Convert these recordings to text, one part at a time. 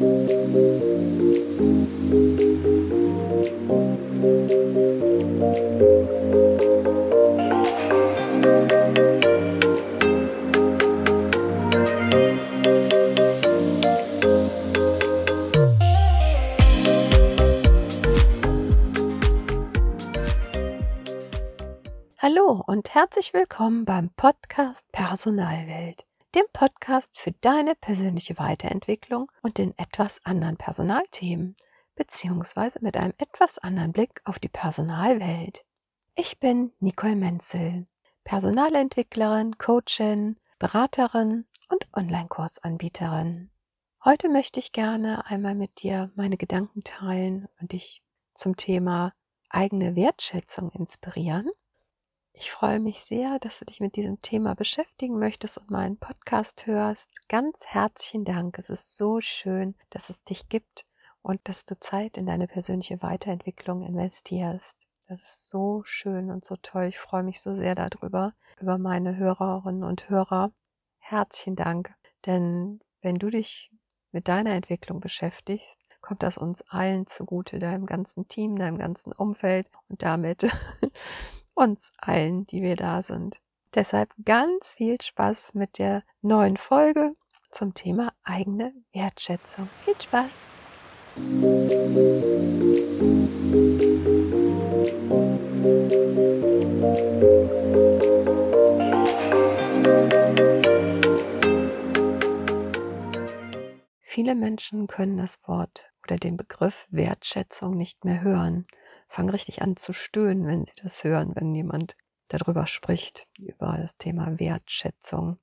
Hallo und herzlich willkommen beim Podcast Personalwelt, dem Podcast für deine persönliche Weiterentwicklung und den etwas anderen Personalthemen, beziehungsweise mit einem etwas anderen Blick auf die Personalwelt. Ich bin Nicole Menzel, Personalentwicklerin, Coachin, Beraterin und Online-Kursanbieterin. Heute möchte ich gerne einmal mit dir meine Gedanken teilen und dich zum Thema eigene Wertschätzung inspirieren ich freue mich sehr, dass du dich mit diesem Thema beschäftigen möchtest und meinen Podcast hörst. Ganz herzlichen Dank. Es ist so schön, dass es dich gibt und dass du Zeit in deine persönliche Weiterentwicklung investierst. Das ist so schön und so toll. Ich freue mich so sehr darüber, über meine Hörerinnen und Hörer. Herzlichen Dank. Denn wenn du dich mit deiner Entwicklung beschäftigst, kommt das uns allen zugute, deinem ganzen Team, deinem ganzen Umfeld und damit uns allen, die wir da sind. Deshalb ganz viel Spaß mit der neuen Folge zum Thema eigene Wertschätzung. Viel Spaß! Viele Menschen können das Wort oder den Begriff Wertschätzung nicht mehr hören fangen richtig an zu stöhnen, wenn sie das hören, wenn jemand darüber spricht, über das Thema Wertschätzung.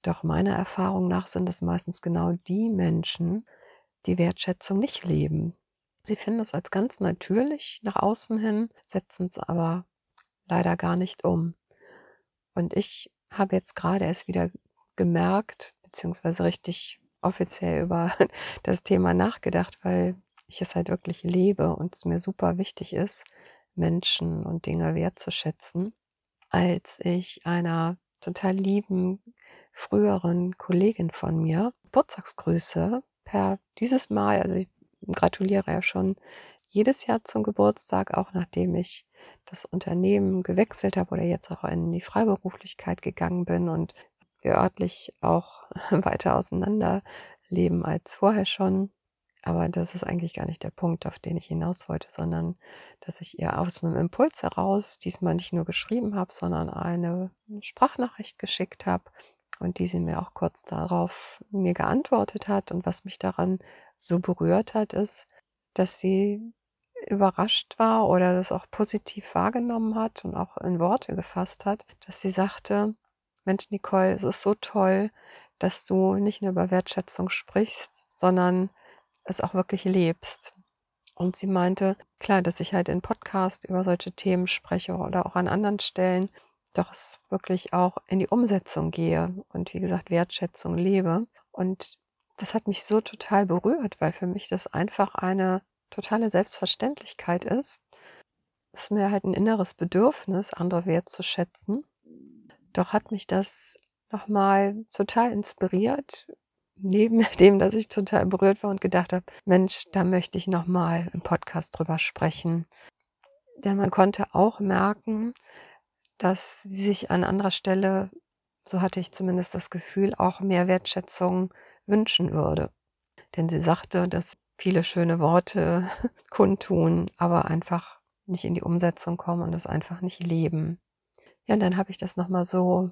Doch meiner Erfahrung nach sind es meistens genau die Menschen, die Wertschätzung nicht leben. Sie finden es als ganz natürlich nach außen hin, setzen es aber leider gar nicht um. Und ich habe jetzt gerade erst wieder gemerkt, beziehungsweise richtig offiziell über das Thema nachgedacht, weil ich es halt wirklich lebe und es mir super wichtig ist, Menschen und Dinge wertzuschätzen, als ich einer total lieben früheren Kollegin von mir Geburtstagsgrüße per dieses Mal, also ich gratuliere ja schon jedes Jahr zum Geburtstag, auch nachdem ich das Unternehmen gewechselt habe oder jetzt auch in die Freiberuflichkeit gegangen bin und wir örtlich auch weiter auseinander leben als vorher schon. Aber das ist eigentlich gar nicht der Punkt, auf den ich hinaus wollte, sondern dass ich ihr aus einem Impuls heraus diesmal nicht nur geschrieben habe, sondern eine Sprachnachricht geschickt habe und die sie mir auch kurz darauf mir geantwortet hat. Und was mich daran so berührt hat, ist, dass sie überrascht war oder das auch positiv wahrgenommen hat und auch in Worte gefasst hat, dass sie sagte, Mensch, Nicole, es ist so toll, dass du nicht nur über Wertschätzung sprichst, sondern es auch wirklich lebst. Und sie meinte, klar, dass ich halt in Podcast über solche Themen spreche oder auch an anderen Stellen, doch es wirklich auch in die Umsetzung gehe und wie gesagt Wertschätzung lebe. Und das hat mich so total berührt, weil für mich das einfach eine totale Selbstverständlichkeit ist. Es ist mir halt ein inneres Bedürfnis, andere wertzuschätzen. Doch hat mich das nochmal total inspiriert, neben dem, dass ich total berührt war und gedacht habe, Mensch, da möchte ich nochmal im Podcast drüber sprechen. Denn man konnte auch merken, dass sie sich an anderer Stelle, so hatte ich zumindest das Gefühl, auch mehr Wertschätzung wünschen würde. Denn sie sagte, dass viele schöne Worte kundtun, aber einfach nicht in die Umsetzung kommen und es einfach nicht leben. Ja, und dann habe ich das nochmal so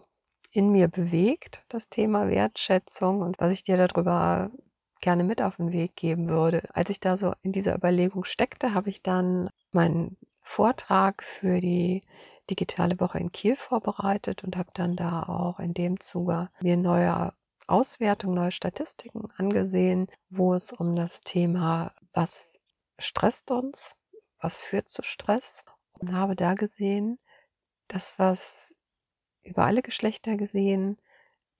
in mir bewegt, das Thema Wertschätzung und was ich dir darüber gerne mit auf den Weg geben würde. Als ich da so in dieser Überlegung steckte, habe ich dann meinen Vortrag für die digitale Woche in Kiel vorbereitet und habe dann da auch in dem Zuge mir neue Auswertungen, neue Statistiken angesehen, wo es um das Thema, was stresst uns, was führt zu Stress und habe da gesehen, dass was über alle Geschlechter gesehen,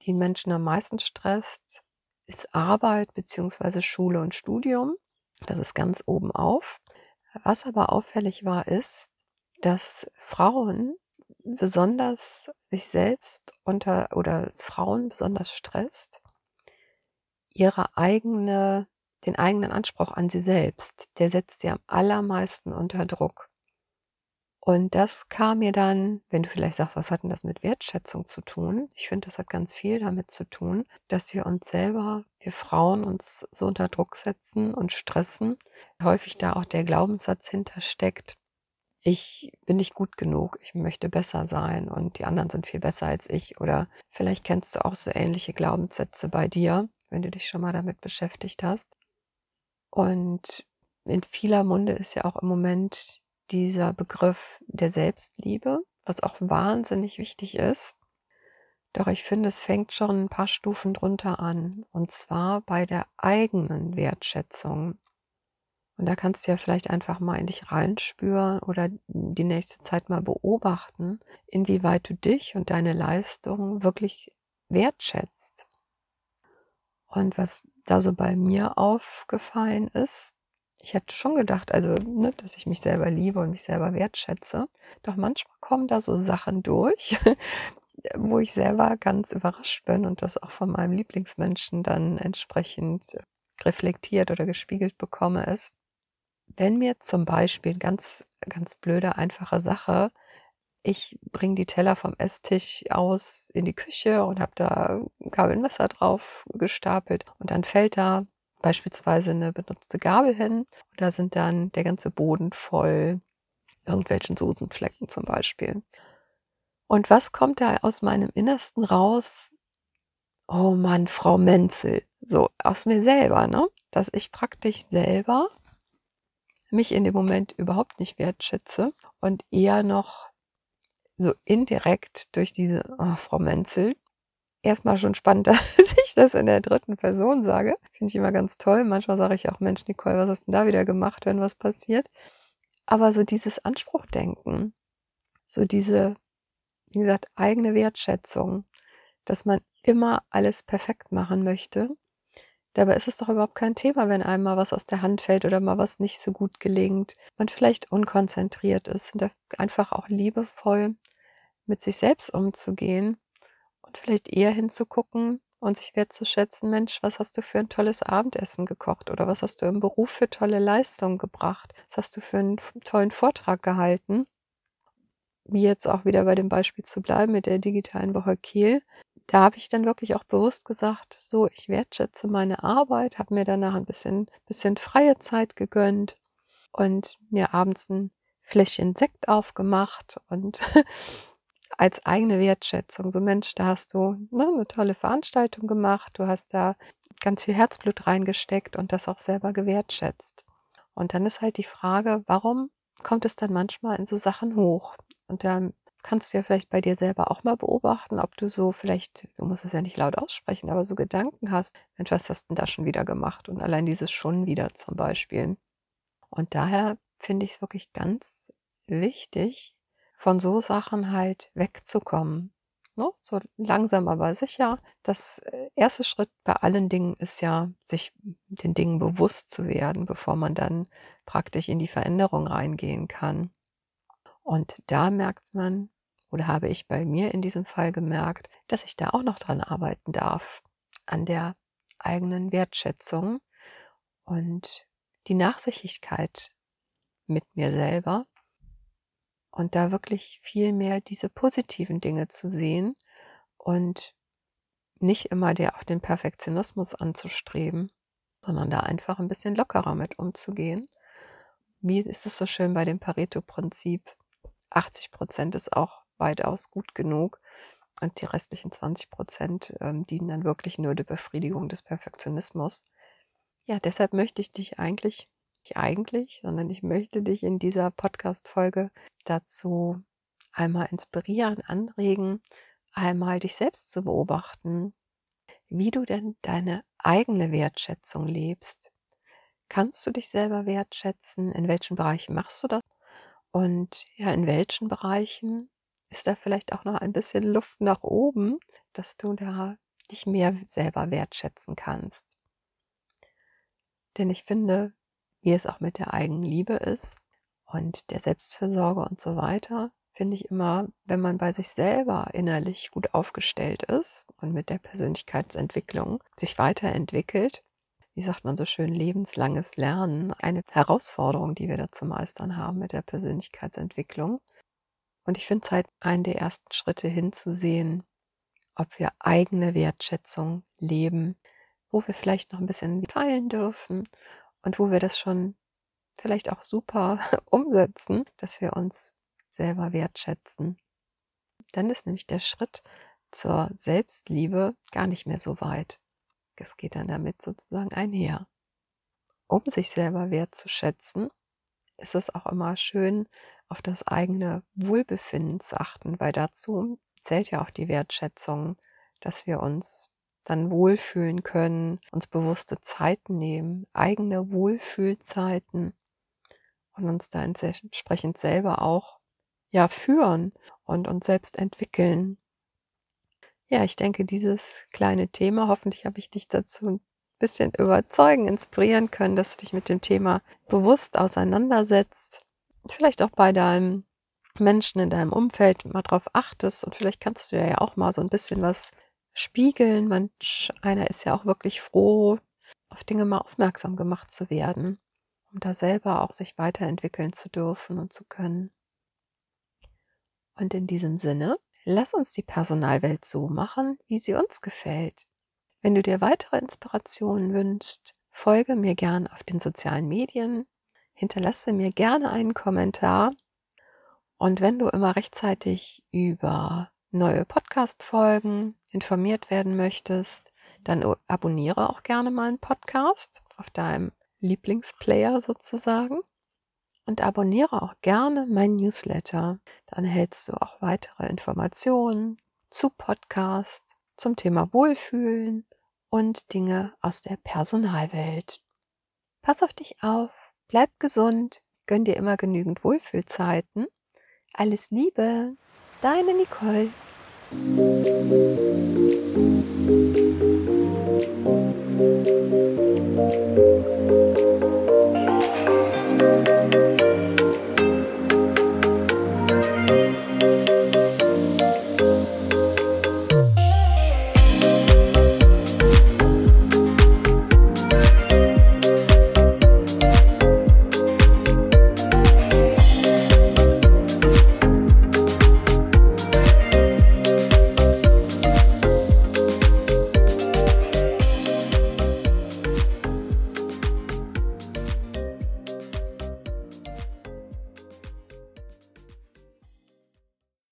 die Menschen am meisten stresst, ist Arbeit beziehungsweise Schule und Studium. Das ist ganz oben auf. Was aber auffällig war, ist, dass Frauen besonders sich selbst unter oder Frauen besonders stresst, ihre eigene den eigenen Anspruch an sie selbst, der setzt sie am allermeisten unter Druck. Und das kam mir dann, wenn du vielleicht sagst, was hat denn das mit Wertschätzung zu tun? Ich finde, das hat ganz viel damit zu tun, dass wir uns selber, wir Frauen, uns so unter Druck setzen und stressen. Häufig da auch der Glaubenssatz hintersteckt, ich bin nicht gut genug, ich möchte besser sein und die anderen sind viel besser als ich. Oder vielleicht kennst du auch so ähnliche Glaubenssätze bei dir, wenn du dich schon mal damit beschäftigt hast. Und in vieler Munde ist ja auch im Moment dieser Begriff der Selbstliebe, was auch wahnsinnig wichtig ist. Doch ich finde, es fängt schon ein paar Stufen drunter an. Und zwar bei der eigenen Wertschätzung. Und da kannst du ja vielleicht einfach mal in dich reinspüren oder die nächste Zeit mal beobachten, inwieweit du dich und deine Leistung wirklich wertschätzt. Und was da so bei mir aufgefallen ist, ich hätte schon gedacht, also, ne, dass ich mich selber liebe und mich selber wertschätze. Doch manchmal kommen da so Sachen durch, wo ich selber ganz überrascht bin und das auch von meinem Lieblingsmenschen dann entsprechend reflektiert oder gespiegelt bekomme, ist, wenn mir zum Beispiel ganz, ganz blöde, einfache Sache, ich bringe die Teller vom Esstisch aus in die Küche und habe da Gabel und drauf gestapelt und dann fällt da beispielsweise eine benutzte Gabel hin und da sind dann der ganze Boden voll irgendwelchen Soßenflecken zum Beispiel. Und was kommt da aus meinem Innersten raus? Oh Mann, Frau Menzel. So, aus mir selber, ne? Dass ich praktisch selber mich in dem Moment überhaupt nicht wertschätze und eher noch so indirekt durch diese oh, Frau Menzel. Erstmal schon spannend, dass ich das in der dritten Person sage. Finde ich immer ganz toll. Manchmal sage ich auch, Mensch, Nicole, was hast du denn da wieder gemacht, wenn was passiert? Aber so dieses Anspruchdenken, so diese, wie gesagt, eigene Wertschätzung, dass man immer alles perfekt machen möchte Dabei ist es doch überhaupt kein Thema, wenn einem mal was aus der Hand fällt oder mal was nicht so gut gelingt, man vielleicht unkonzentriert ist und einfach auch liebevoll mit sich selbst umzugehen und vielleicht eher hinzugucken und sich wertzuschätzen, Mensch, was hast du für ein tolles Abendessen gekocht oder was hast du im Beruf für tolle Leistungen gebracht? Was hast du für einen tollen Vortrag gehalten? Wie jetzt auch wieder bei dem Beispiel zu bleiben mit der digitalen Woche Kiel da habe ich dann wirklich auch bewusst gesagt, so, ich wertschätze meine Arbeit, habe mir danach ein bisschen, bisschen freie Zeit gegönnt und mir abends ein Fläschchen Sekt aufgemacht und als eigene Wertschätzung. So Mensch, da hast du ne, eine tolle Veranstaltung gemacht, du hast da ganz viel Herzblut reingesteckt und das auch selber gewertschätzt. Und dann ist halt die Frage, warum kommt es dann manchmal in so Sachen hoch? Und dann kannst du ja vielleicht bei dir selber auch mal beobachten, ob du so vielleicht, du musst es ja nicht laut aussprechen, aber so Gedanken hast, Mensch, was hast du denn da schon wieder gemacht? Und allein dieses schon wieder zum Beispiel. Und daher finde ich es wirklich ganz wichtig, von so Sachen halt wegzukommen. Ne? So langsam aber sicher. Das äh, erste Schritt bei allen Dingen ist ja, sich den Dingen bewusst zu werden, bevor man dann praktisch in die Veränderung reingehen kann. Und da merkt man, oder habe ich bei mir in diesem Fall gemerkt, dass ich da auch noch dran arbeiten darf, an der eigenen Wertschätzung und die Nachsichtigkeit mit mir selber und da wirklich viel mehr diese positiven Dinge zu sehen und nicht immer der auch den Perfektionismus anzustreben, sondern da einfach ein bisschen lockerer mit umzugehen. Wie ist es so schön bei dem Pareto-Prinzip? 80 Prozent ist auch weitaus gut genug. Und die restlichen 20 Prozent ähm, dienen dann wirklich nur der Befriedigung des Perfektionismus. Ja, deshalb möchte ich dich eigentlich, eigentlich, sondern ich möchte dich in dieser Podcast-Folge dazu einmal inspirieren, anregen, einmal dich selbst zu beobachten, wie du denn deine eigene Wertschätzung lebst. Kannst du dich selber wertschätzen? In welchen Bereichen machst du das? Und ja, in welchen Bereichen ist da vielleicht auch noch ein bisschen Luft nach oben, dass du da dich mehr selber wertschätzen kannst. Denn ich finde, wie es auch mit der Eigenliebe ist und der Selbstfürsorge und so weiter, finde ich immer, wenn man bei sich selber innerlich gut aufgestellt ist und mit der Persönlichkeitsentwicklung sich weiterentwickelt, wie sagt man so schön, lebenslanges Lernen, eine Herausforderung, die wir da zu meistern haben mit der Persönlichkeitsentwicklung. Und ich finde es halt einen der ersten Schritte hinzusehen, ob wir eigene Wertschätzung leben, wo wir vielleicht noch ein bisschen teilen dürfen und wo wir das schon vielleicht auch super umsetzen, dass wir uns selber wertschätzen. Dann ist nämlich der Schritt zur Selbstliebe gar nicht mehr so weit. Es geht dann damit sozusagen einher. Um sich selber wertzuschätzen, ist es auch immer schön, auf das eigene Wohlbefinden zu achten, weil dazu zählt ja auch die Wertschätzung, dass wir uns dann wohlfühlen können, uns bewusste Zeiten nehmen, eigene Wohlfühlzeiten und uns da entsprechend selber auch ja führen und uns selbst entwickeln. Ja, ich denke, dieses kleine Thema, hoffentlich habe ich dich dazu ein bisschen überzeugen, inspirieren können, dass du dich mit dem Thema bewusst auseinandersetzt. Vielleicht auch bei deinem Menschen in deinem Umfeld mal drauf achtest und vielleicht kannst du ja auch mal so ein bisschen was spiegeln. Manch einer ist ja auch wirklich froh, auf Dinge mal aufmerksam gemacht zu werden, um da selber auch sich weiterentwickeln zu dürfen und zu können. Und in diesem Sinne, lass uns die Personalwelt so machen, wie sie uns gefällt. Wenn du dir weitere Inspirationen wünschst, folge mir gern auf den sozialen Medien, hinterlasse mir gerne einen Kommentar und wenn du immer rechtzeitig über neue Podcast-Folgen informiert werden möchtest, dann abonniere auch gerne meinen Podcast auf deinem Lieblingsplayer sozusagen und abonniere auch gerne mein Newsletter. Dann erhältst du auch weitere Informationen zu Podcasts, zum Thema Wohlfühlen und Dinge aus der Personalwelt. Pass auf dich auf, bleib gesund, gönn dir immer genügend Wohlfühlzeiten. Alles Liebe, deine Nicole. Thank you.